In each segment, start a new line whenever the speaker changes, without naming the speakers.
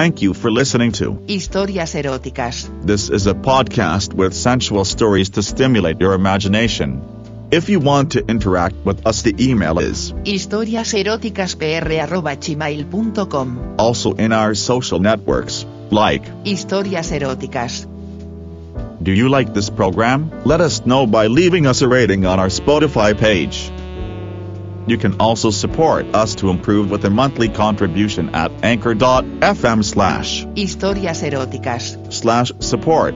Thank you for listening to
Historias eróticas.
This is a podcast with sensual stories to stimulate your imagination. If you want to interact with us, the email is
historiaseroticaspr@gmail.com.
also in our social networks, like
Historias eróticas.
Do you like this program? Let us know by leaving us a rating on our Spotify page. You can also support us to improve with a monthly contribution at anchor.fm slash
Historias eróticas.
slash support.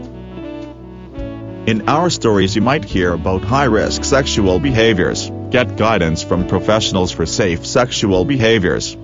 In our stories you might hear about high-risk sexual behaviors, get guidance from professionals for safe sexual behaviors.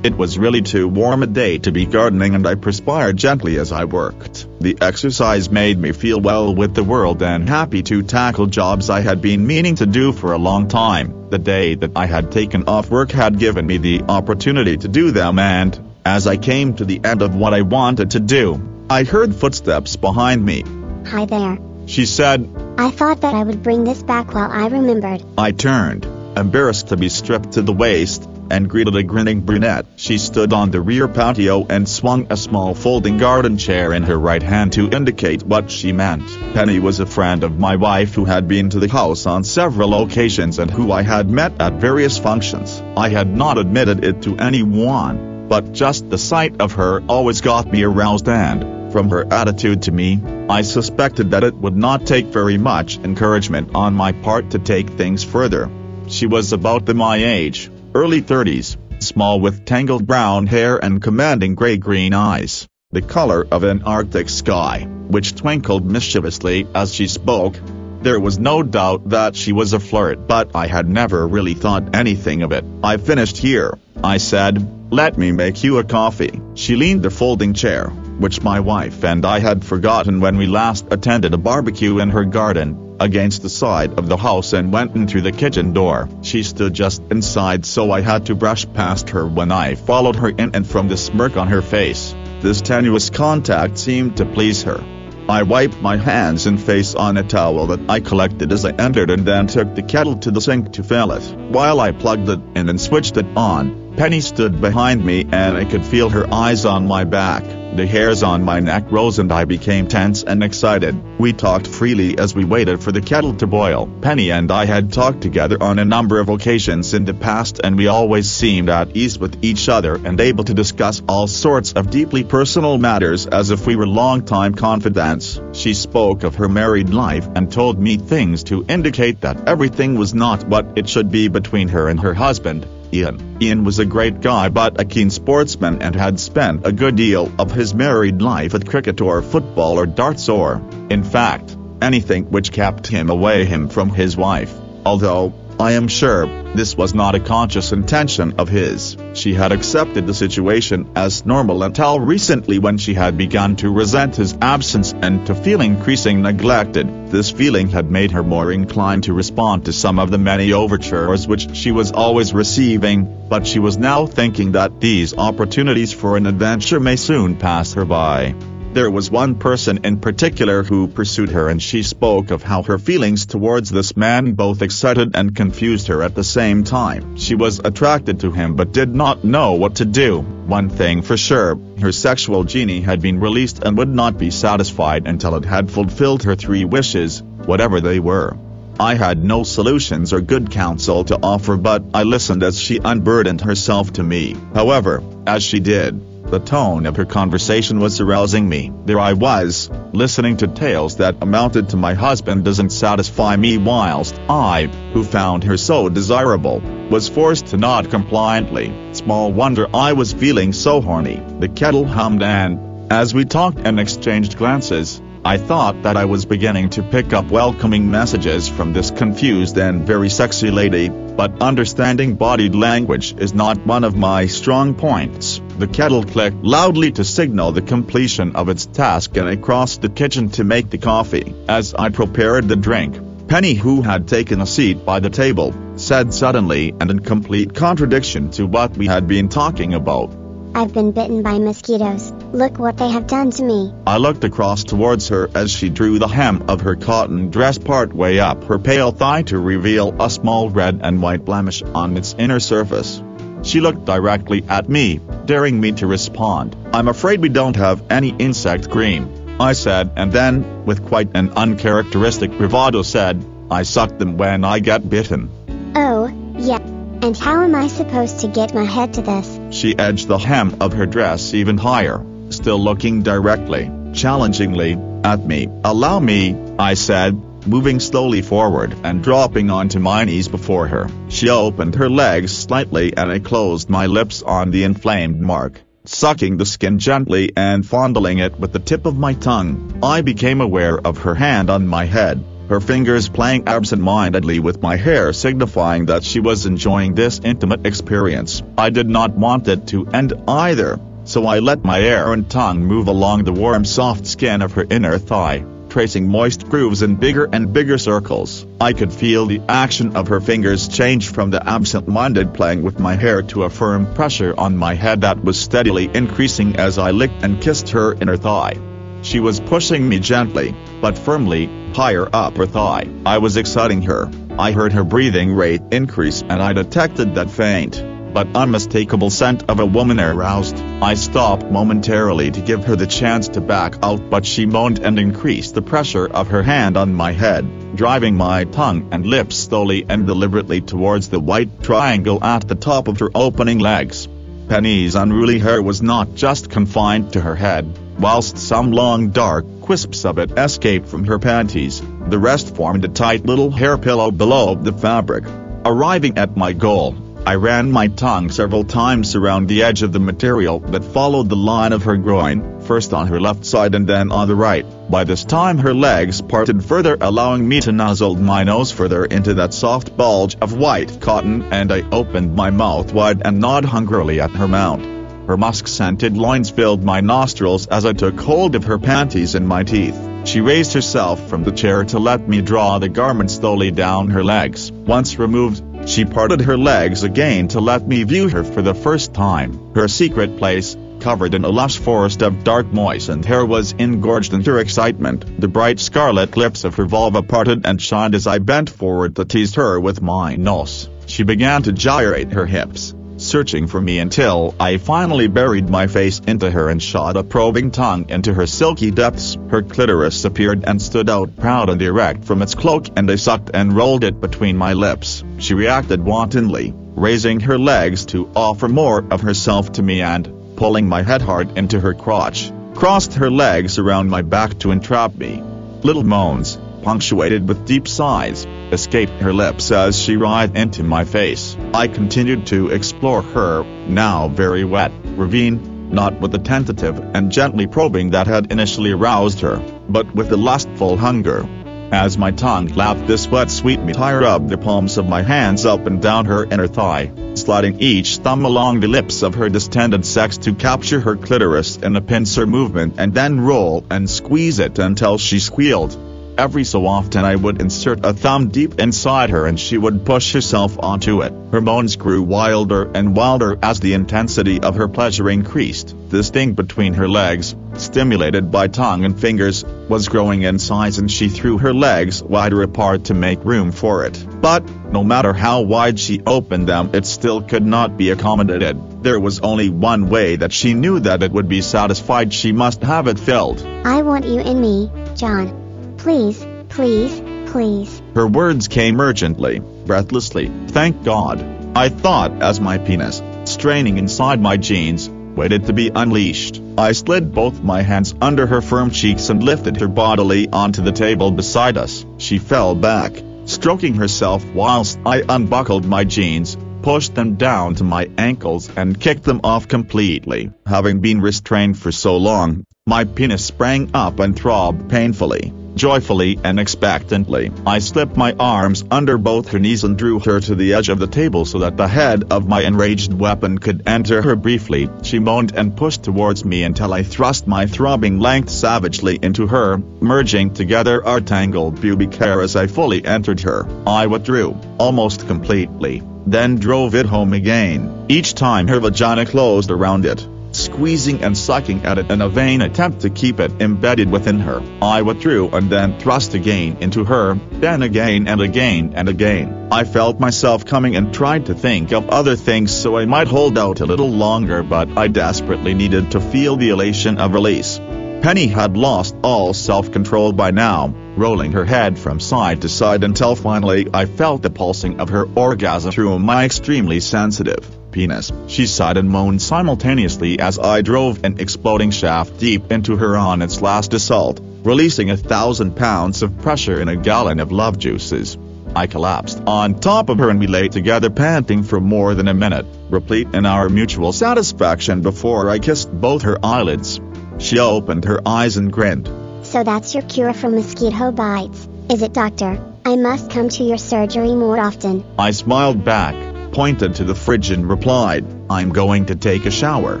It was really too warm a day to be gardening and I perspired gently as I worked. The exercise made me feel well with the world and happy to tackle jobs I had been meaning to do for a long time. The day that I had taken off work had given me the opportunity to do them and, as I came to the end of what I wanted to do, I heard footsteps behind me.
Hi there.
She said,
I thought that I would bring this back while I remembered.
I turned, embarrassed to be stripped to the waist, and greeted a grinning brunette. She stood on the rear patio and swung a small folding garden chair in her right hand to indicate what she meant. Penny was a friend of my wife who had been to the house on several occasions and who I had met at various functions. I had not admitted it to anyone, but just the sight of her always got me aroused and, from her attitude to me, I suspected that it would not take very much encouragement on my part to take things further. She was about my age, early 30s, small with tangled brown hair and commanding gray-green eyes, the color of an Arctic sky, which twinkled mischievously as she spoke. There was no doubt that she was a flirt, but I had never really thought anything of it. I finished here, I said. Let me make you a coffee. She leaned the folding chair, which my wife and I had forgotten when we last attended a barbecue in her garden, against the side of the house and went in through the kitchen door. She stood just inside so I had to brush past her when I followed her in and from the smirk on her face, this tenuous contact seemed to please her. I wiped my hands and face on a towel that I collected as I entered and then took the kettle to the sink to fill it. While I plugged it in and switched it on, Penny stood behind me and I could feel her eyes on my back. The hairs on my neck rose and I became tense and excited. We talked freely as we waited for the kettle to boil. Penny and I had talked together on a number of occasions in the past and we always seemed at ease with each other and able to discuss all sorts of deeply personal matters as if we were longtime confidants. She spoke of her married life and told me things to indicate that everything was not what it should be between her and her husband. Ian. Ian was a great guy but a keen sportsman and had spent a good deal of his married life at cricket or football or darts or, in fact, anything which kept him away him from his wife. Although, I am sure, this was not a conscious intention of his. She had accepted the situation as normal until recently when she had begun to resent his absence and to feel increasing neglected. This feeling had made her more inclined to respond to some of the many overtures which she was always receiving, but she was now thinking that these opportunities for an adventure may soon pass her by. There was one person in particular who pursued her and she spoke of how her feelings towards this man both excited and confused her at the same time. She was attracted to him but did not know what to do. One thing for sure, her sexual genie had been released and would not be satisfied until it had fulfilled her three wishes, whatever they were. I had no solutions or good counsel to offer but I listened as she unburdened herself to me. However, as she did, the tone of her conversation was arousing me. There I was, listening to tales that amounted to my husband doesn't satisfy me whilst I, who found her so desirable, was forced to nod compliantly. Small wonder I was feeling so horny. The kettle hummed and, as we talked and exchanged glances, I thought that I was beginning to pick up welcoming messages from this confused and very sexy lady, but understanding bodied language is not one of my strong points. The kettle clicked loudly to signal the completion of its task and I crossed the kitchen to make the coffee. As I prepared the drink, Penny who had taken a seat by the table, said suddenly and in complete contradiction to what we had been talking about.
I've been bitten by mosquitoes. Look what they have done to me.
I looked across towards her as she drew the hem of her cotton dress part way up her pale thigh to reveal a small red and white blemish on its inner surface. She looked directly at me, daring me to respond. I'm afraid we don't have any insect cream, I said and then, with quite an uncharacteristic bravado said, I suck them when I get bitten.
Oh, yeah. And how am I supposed to get my head to this?
She edged the hem of her dress even higher, still looking directly, challengingly, at me. Allow me, I said, moving slowly forward and dropping onto my knees before her. She opened her legs slightly and I closed my lips on the inflamed mark. Sucking the skin gently and fondling it with the tip of my tongue, I became aware of her hand on my head her fingers playing absent-mindedly with my hair signifying that she was enjoying this intimate experience. I did not want it to end either, so I let my errant tongue move along the warm soft skin of her inner thigh, tracing moist grooves in bigger and bigger circles. I could feel the action of her fingers change from the absent-minded playing with my hair to a firm pressure on my head that was steadily increasing as I licked and kissed her inner thigh. She was pushing me gently, but firmly, higher up her thigh. I was exciting her. I heard her breathing rate increase and I detected that faint, but unmistakable scent of a woman aroused. I stopped momentarily to give her the chance to back out but she moaned and increased the pressure of her hand on my head, driving my tongue and lips slowly and deliberately towards the white triangle at the top of her opening legs. Penny's unruly hair was not just confined to her head, whilst some long dark wisps of it escaped from her panties, the rest formed a tight little hair pillow below the fabric. Arriving at my goal, I ran my tongue several times around the edge of the material that followed the line of her groin, first on her left side and then on the right. By this time her legs parted further allowing me to nuzzle my nose further into that soft bulge of white cotton and I opened my mouth wide and gnawed hungrily at her mount. Her musk-scented loins filled my nostrils as I took hold of her panties in my teeth. She raised herself from the chair to let me draw the garment slowly down her legs. Once removed, she parted her legs again to let me view her for the first time. Her secret place, covered in a lush forest of dark moistened hair was engorged in her excitement. The bright scarlet lips of her vulva parted and shined as I bent forward to tease her with my nose. She began to gyrate her hips, searching for me until I finally buried my face into her and shot a probing tongue into her silky depths. Her clitoris appeared and stood out proud and erect from its cloak and I sucked and rolled it between my lips. She reacted wantonly, raising her legs to offer more of herself to me and, pulling my head hard into her crotch, crossed her legs around my back to entrap me. Little moans, punctuated with deep sighs, escaped her lips as she writhed into my face. I continued to explore her, now very wet, ravine, not with the tentative and gently probing that had initially aroused her, but with the lustful hunger. As my tongue lapped this wet sweetmeat I rubbed the palms of my hands up and down her inner thigh, sliding each thumb along the lips of her distended sex to capture her clitoris in a pincer movement and then roll and squeeze it until she squealed. Every so often I would insert a thumb deep inside her and she would push herself onto it. Her moans grew wilder and wilder as the intensity of her pleasure increased. The sting between her legs, stimulated by tongue and fingers, was growing in size and she threw her legs wider apart to make room for it. But, no matter how wide she opened them it still could not be accommodated. There was only one way that she knew that it would be satisfied she must have it filled.
I want you in me, John. Please, please, please.
Her words came urgently, breathlessly. Thank God. I thought as my penis, straining inside my jeans, waited to be unleashed. I slid both my hands under her firm cheeks and lifted her bodily onto the table beside us. She fell back, stroking herself whilst I unbuckled my jeans, pushed them down to my ankles and kicked them off completely. Having been restrained for so long, my penis sprang up and throbbed painfully. Joyfully and expectantly, I slipped my arms under both her knees and drew her to the edge of the table so that the head of my enraged weapon could enter her briefly. She moaned and pushed towards me until I thrust my throbbing length savagely into her, merging together our tangled pubic hair as I fully entered her. I withdrew, almost completely, then drove it home again, each time her vagina closed around it squeezing and sucking at it in a vain attempt to keep it embedded within her. I withdrew and then thrust again into her, then again and again and again. I felt myself coming and tried to think of other things so I might hold out a little longer but I desperately needed to feel the elation of release. Penny had lost all self-control by now, rolling her head from side to side until finally I felt the pulsing of her orgasm through my extremely sensitive penis. She sighed and moaned simultaneously as I drove an exploding shaft deep into her on its last assault, releasing a thousand pounds of pressure in a gallon of love juices. I collapsed on top of her and we lay together panting for more than a minute, replete in our mutual satisfaction before I kissed both her eyelids. She opened her eyes and grinned.
So that's your cure for mosquito bites, is it, doctor? I must come to your surgery more often.
I smiled back, pointed to the fridge and replied, I'm going to take a shower.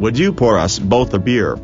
Would you pour us both a beer?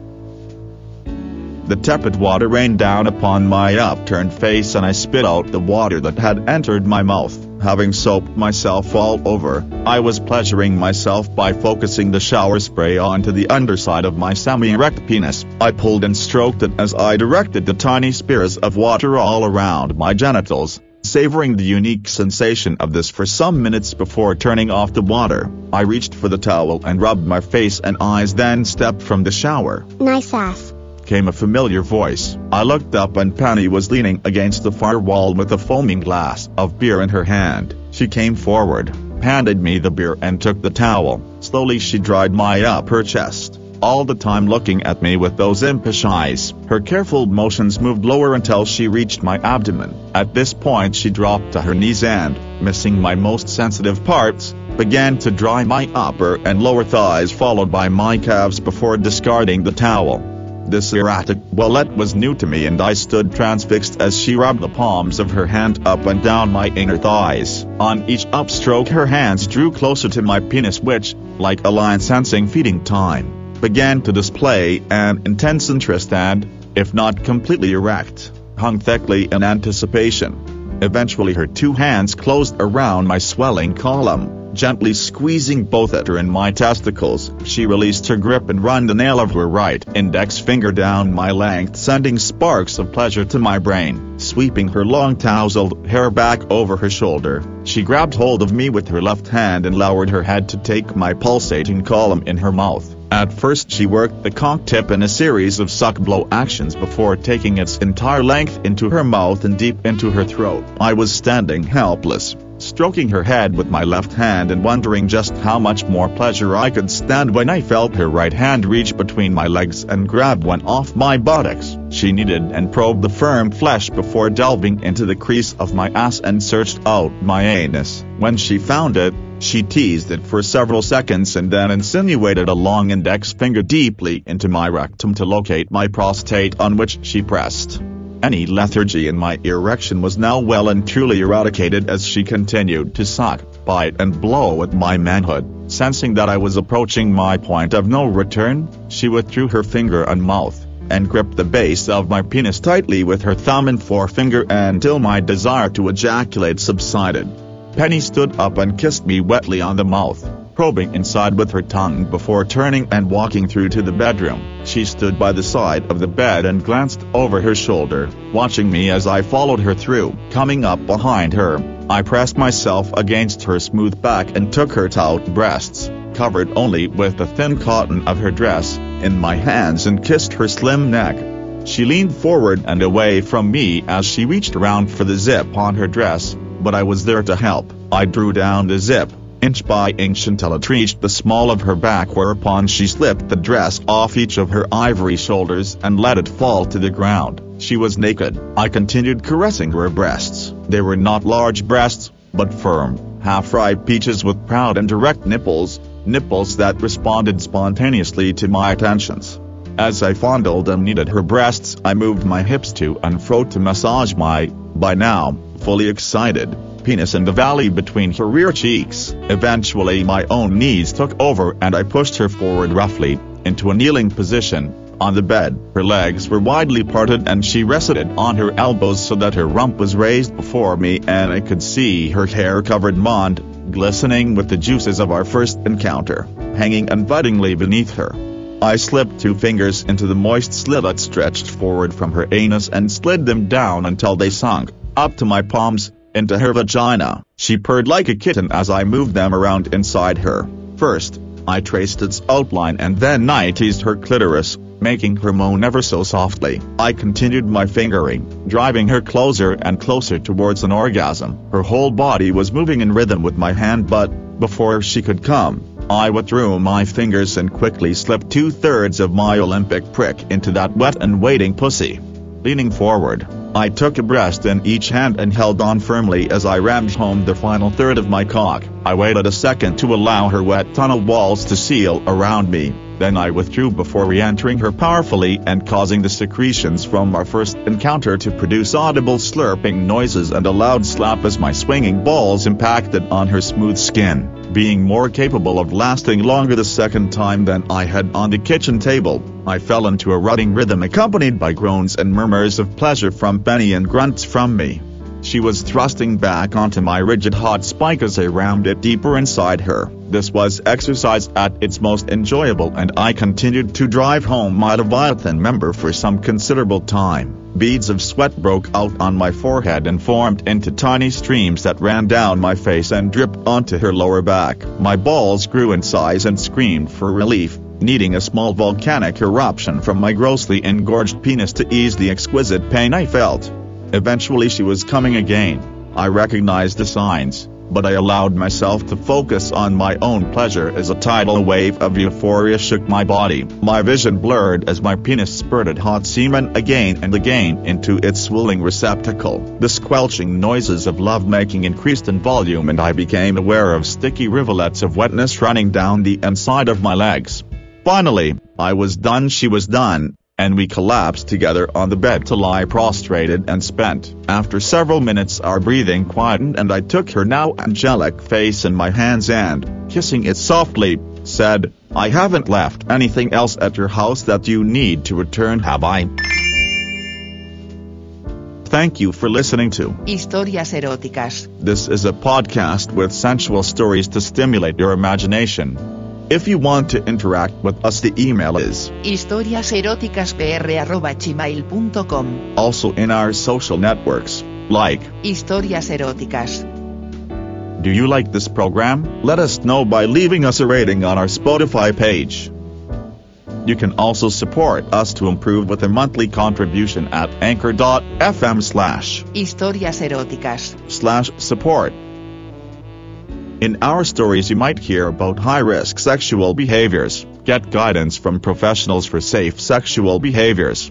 The tepid water rained down upon my upturned face and I spit out the water that had entered my mouth. Having soaped myself all over, I was pleasuring myself by focusing the shower spray onto the underside of my semi-erect penis. I pulled and stroked it as I directed the tiny spears of water all around my genitals, savoring the unique sensation of this for some minutes before turning off the water. I reached for the towel and rubbed my face and eyes then stepped from the shower.
Nice ass.
Came a familiar voice. I looked up and Penny was leaning against the far wall with a foaming glass of beer in her hand. She came forward, handed me the beer and took the towel. Slowly she dried my uh, upper chest, all the time looking at me with those impish eyes. Her careful motions moved lower until she reached my abdomen. At this point she dropped to her knees and, missing my most sensitive parts, began to dry my upper and lower thighs followed by my calves before discarding the towel. This erratic wallet was new to me and I stood transfixed as she rubbed the palms of her hand up and down my inner thighs. On each upstroke her hands drew closer to my penis which, like a lion sensing feeding time, began to display an intense interest and, if not completely erect, hung thickly in anticipation. Eventually her two hands closed around my swelling column Gently squeezing both at her and my testicles, she released her grip and run the nail of her right index finger down my length sending sparks of pleasure to my brain. Sweeping her long tousled hair back over her shoulder, she grabbed hold of me with her left hand and lowered her head to take my pulsating column in her mouth. At first she worked the cock tip in a series of suck-blow actions before taking its entire length into her mouth and deep into her throat. I was standing helpless, stroking her head with my left hand and wondering just how much more pleasure I could stand when I felt her right hand reach between my legs and grab one off my buttocks. She kneaded and probed the firm flesh before delving into the crease of my ass and searched out my anus. When she found it, she teased it for several seconds and then insinuated a long index finger deeply into my rectum to locate my prostate on which she pressed. Any lethargy in my erection was now well and truly eradicated as she continued to suck, bite and blow at my manhood. Sensing that I was approaching my point of no return, she withdrew her finger and mouth, and gripped the base of my penis tightly with her thumb and forefinger until my desire to ejaculate subsided. Penny stood up and kissed me wetly on the mouth probing inside with her tongue before turning and walking through to the bedroom. She stood by the side of the bed and glanced over her shoulder, watching me as I followed her through. Coming up behind her, I pressed myself against her smooth back and took her taut breasts, covered only with the thin cotton of her dress, in my hands and kissed her slim neck. She leaned forward and away from me as she reached around for the zip on her dress, but I was there to help. I drew down the zip, inch by inch until it reached the small of her back whereupon she slipped the dress off each of her ivory shoulders and let it fall to the ground. She was naked. I continued caressing her breasts. They were not large breasts, but firm, half-ripe peaches with proud and direct nipples, nipples that responded spontaneously to my attentions. As I fondled and kneaded her breasts I moved my hips to and fro to massage my, by now, fully excited, penis in the valley between her rear cheeks. Eventually my own knees took over and I pushed her forward roughly, into a kneeling position, on the bed. Her legs were widely parted and she rested on her elbows so that her rump was raised before me and I could see her hair-covered mond, glistening with the juices of our first encounter, hanging invitingly beneath her. I slipped two fingers into the moist slit that stretched forward from her anus and slid them down until they sunk, up to my palms, into her vagina. She purred like a kitten as I moved them around inside her. First, I traced its outline and then I teased her clitoris, making her moan ever so softly. I continued my fingering, driving her closer and closer towards an orgasm. Her whole body was moving in rhythm with my hand but, before she could come, I withdrew my fingers and quickly slipped two-thirds of my Olympic prick into that wet and waiting pussy. Leaning forward, I took a breast in each hand and held on firmly as I rammed home the final third of my cock. I waited a second to allow her wet tunnel walls to seal around me, then I withdrew before re-entering her powerfully and causing the secretions from our first encounter to produce audible slurping noises and a loud slap as my swinging balls impacted on her smooth skin being more capable of lasting longer the second time than I had on the kitchen table. I fell into a rutting rhythm accompanied by groans and murmurs of pleasure from Penny and grunts from me. She was thrusting back onto my rigid hot spike as I rammed it deeper inside her. This was exercise at its most enjoyable and I continued to drive home my Leviathan member for some considerable time. Beads of sweat broke out on my forehead and formed into tiny streams that ran down my face and dripped onto her lower back. My balls grew in size and screamed for relief, needing a small volcanic eruption from my grossly engorged penis to ease the exquisite pain I felt. Eventually she was coming again. I recognized the signs but I allowed myself to focus on my own pleasure as a tidal wave of euphoria shook my body. My vision blurred as my penis spurted hot semen again and again into its swilling receptacle. The squelching noises of lovemaking increased in volume and I became aware of sticky rivulets of wetness running down the inside of my legs. Finally, I was done she was done, and we collapsed together on the bed to lie prostrated and spent. After several minutes our breathing quietened and I took her now angelic face in my hands and, kissing it softly, said, I haven't left anything else at your house that you need to return have I? Thank you for listening to
Historias eróticas.
This is a podcast with sensual stories to stimulate your imagination. If you want to interact with us the email is
historiaseroticaspr@gmail.com.
also in our social networks, like
Historias eróticas.
Do you like this program? Let us know by leaving us a rating on our Spotify page. You can also support us to improve with a monthly contribution at anchor.fm slash
Historias eróticas.
slash support. In our stories you might hear about high-risk sexual behaviors, get guidance from professionals for safe sexual behaviors,